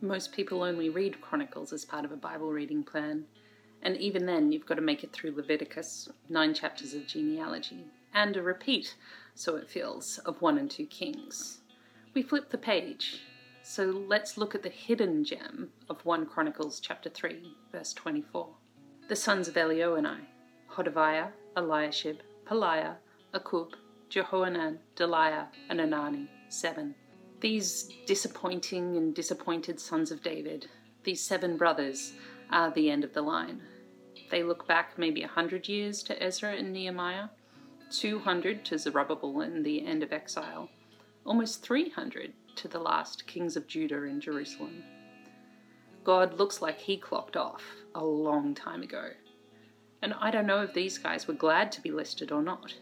Most people only read Chronicles as part of a Bible reading plan, and even then you've got to make it through Leviticus, nine chapters of genealogy, and a repeat, so it feels, of 1 and 2 Kings. We flip the page, so let's look at the hidden gem of 1 Chronicles chapter 3, verse 24. The sons of Elioenai, Hodaviah, Eliashib, Pelaiah, Akkub, Jehohanan, Delaiah, and Anani, seven. These disappointing and disappointed sons of David, these seven brothers, are the end of the line. They look back maybe a hundred years to Ezra and Nehemiah, 200 to Zerubbabel and the end of exile, almost 300 to the last kings of Judah in Jerusalem. God looks like he clocked off a long time ago. And I don't know if these guys were glad to be listed or not.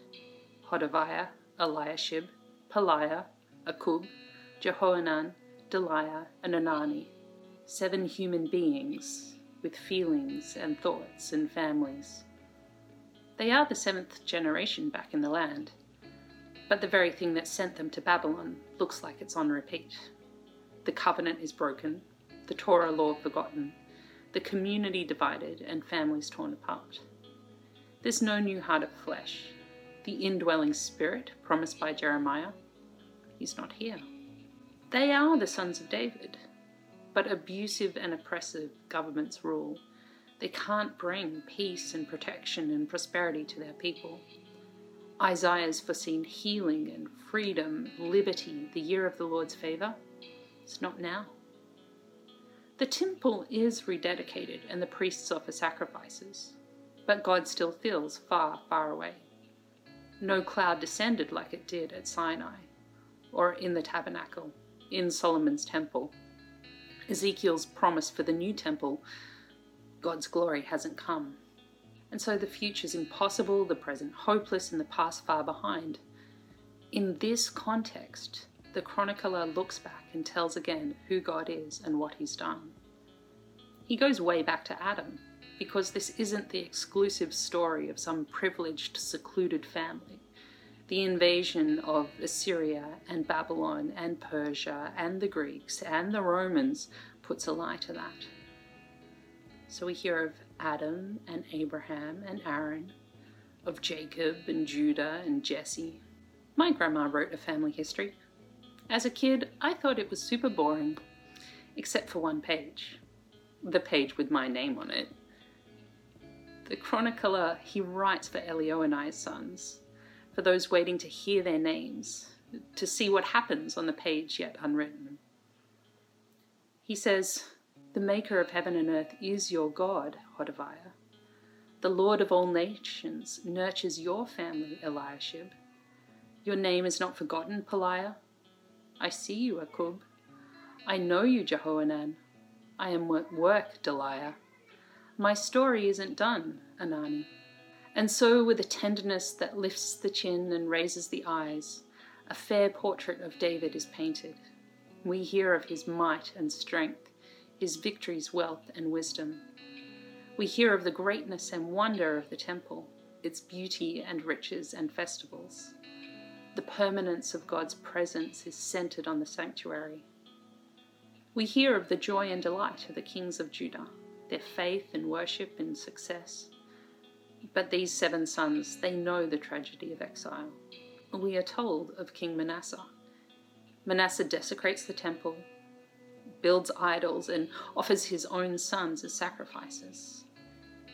Hodaviah, Eliashib, Pelaiah, Akkub, Jehohanan, Delaiah, and Anani, seven human beings with feelings and thoughts and families. They are the seventh generation back in the land, but the very thing that sent them to Babylon looks like it's on repeat. The covenant is broken, the Torah law forgotten, the community divided, and families torn apart. There's no new heart of flesh. The indwelling spirit promised by Jeremiah, he's not here. They are the sons of David, but abusive and oppressive governments rule. They can't bring peace and protection and prosperity to their people. Isaiah's foreseen healing and freedom, liberty, the year of the Lord's favour. It's not now. The temple is rededicated and the priests offer sacrifices, but God still feels far, far away. No cloud descended like it did at Sinai or in the tabernacle in Solomon's temple. Ezekiel's promise for the new temple, God's glory hasn't come. And so the future's impossible, the present hopeless, and the past far behind. In this context, the chronicler looks back and tells again who God is and what he's done. He goes way back to Adam, because this isn't the exclusive story of some privileged, secluded family the invasion of Assyria and Babylon and Persia and the Greeks and the Romans puts a lie to that. So we hear of Adam and Abraham and Aaron, of Jacob and Judah and Jesse. My grandma wrote a family history. As a kid, I thought it was super boring, except for one page the page with my name on it. The chronicler, he writes for Elioenai's sons, for those waiting to hear their names, to see what happens on the page yet unwritten. He says, The Maker of heaven and earth is your God, Hodaviah. The Lord of all nations nurtures your family, Eliashib. Your name is not forgotten, Pelaiah. I see you, Akkub. I know you, Jehohanan. I am at work, Delaiah. My story isn't done, Anani. And so, with a tenderness that lifts the chin and raises the eyes, a fair portrait of David is painted. We hear of his might and strength, his victories, wealth, and wisdom. We hear of the greatness and wonder of the temple, its beauty and riches and festivals. The permanence of God's presence is centered on the sanctuary. We hear of the joy and delight of the kings of Judah, their faith and worship and success. But these seven sons, they know the tragedy of exile. We are told of King Manasseh. Manasseh desecrates the temple, builds idols, and offers his own sons as sacrifices.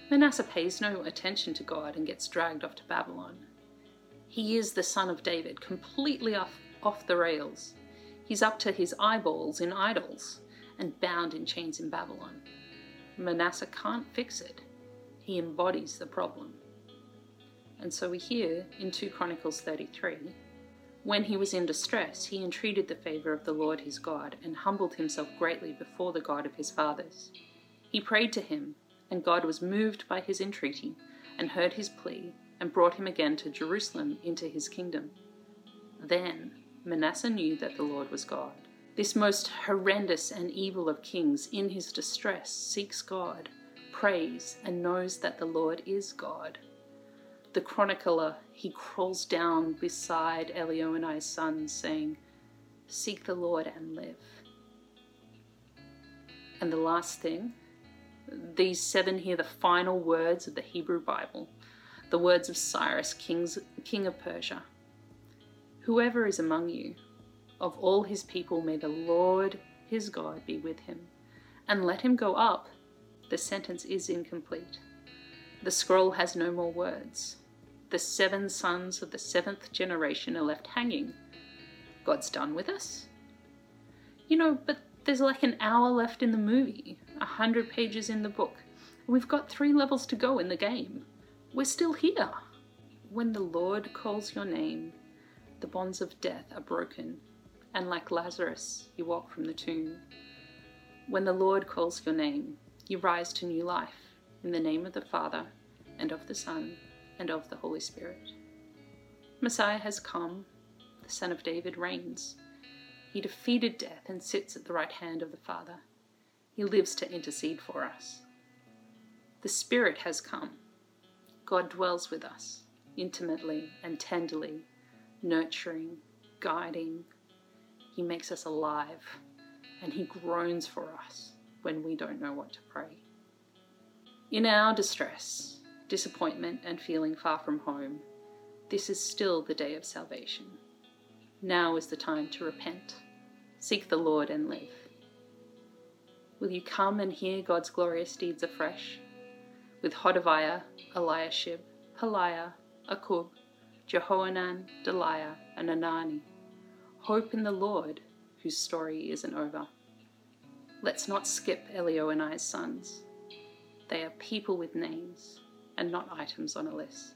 Manasseh pays no attention to God and gets dragged off to Babylon. He is the son of David, completely off, off the rails. He's up to his eyeballs in idols and bound in chains in Babylon. Manasseh can't fix it he embodies the problem. And so we hear in 2 Chronicles 33 when he was in distress, he entreated the favour of the Lord his God and humbled himself greatly before the God of his fathers. He prayed to him, and God was moved by his entreaty and heard his plea and brought him again to Jerusalem into his kingdom. Then Manasseh knew that the Lord was God. This most horrendous and evil of kings, in his distress, seeks God prays and knows that the Lord is God. The chronicler, he crawls down beside Elioenai's son, saying, Seek the Lord and live. And the last thing, these seven hear the final words of the Hebrew Bible, the words of Cyrus, kings, king of Persia. Whoever is among you, of all his people, may the Lord his God be with him, and let him go up. The sentence is incomplete. The scroll has no more words. The seven sons of the seventh generation are left hanging. God's done with us? You know, but there's like an hour left in the movie, a hundred pages in the book. We've got three levels to go in the game. We're still here. When the Lord calls your name, the bonds of death are broken, and like Lazarus, you walk from the tomb. When the Lord calls your name, you rise to new life in the name of the Father, and of the Son, and of the Holy Spirit. Messiah has come, the Son of David reigns. He defeated death and sits at the right hand of the Father. He lives to intercede for us. The Spirit has come. God dwells with us, intimately and tenderly, nurturing, guiding. He makes us alive, and He groans for us when we don't know what to pray. In our distress, disappointment, and feeling far from home, this is still the day of salvation. Now is the time to repent. Seek the Lord and live. Will you come and hear God's glorious deeds afresh? With Hodaviah, Eliashib, Pelaiah, Akkub, Jehohanan, Delaiah, and Anani. Hope in the Lord, whose story isn't over. Let's not skip Elioenai's sons. They are people with names and not items on a list.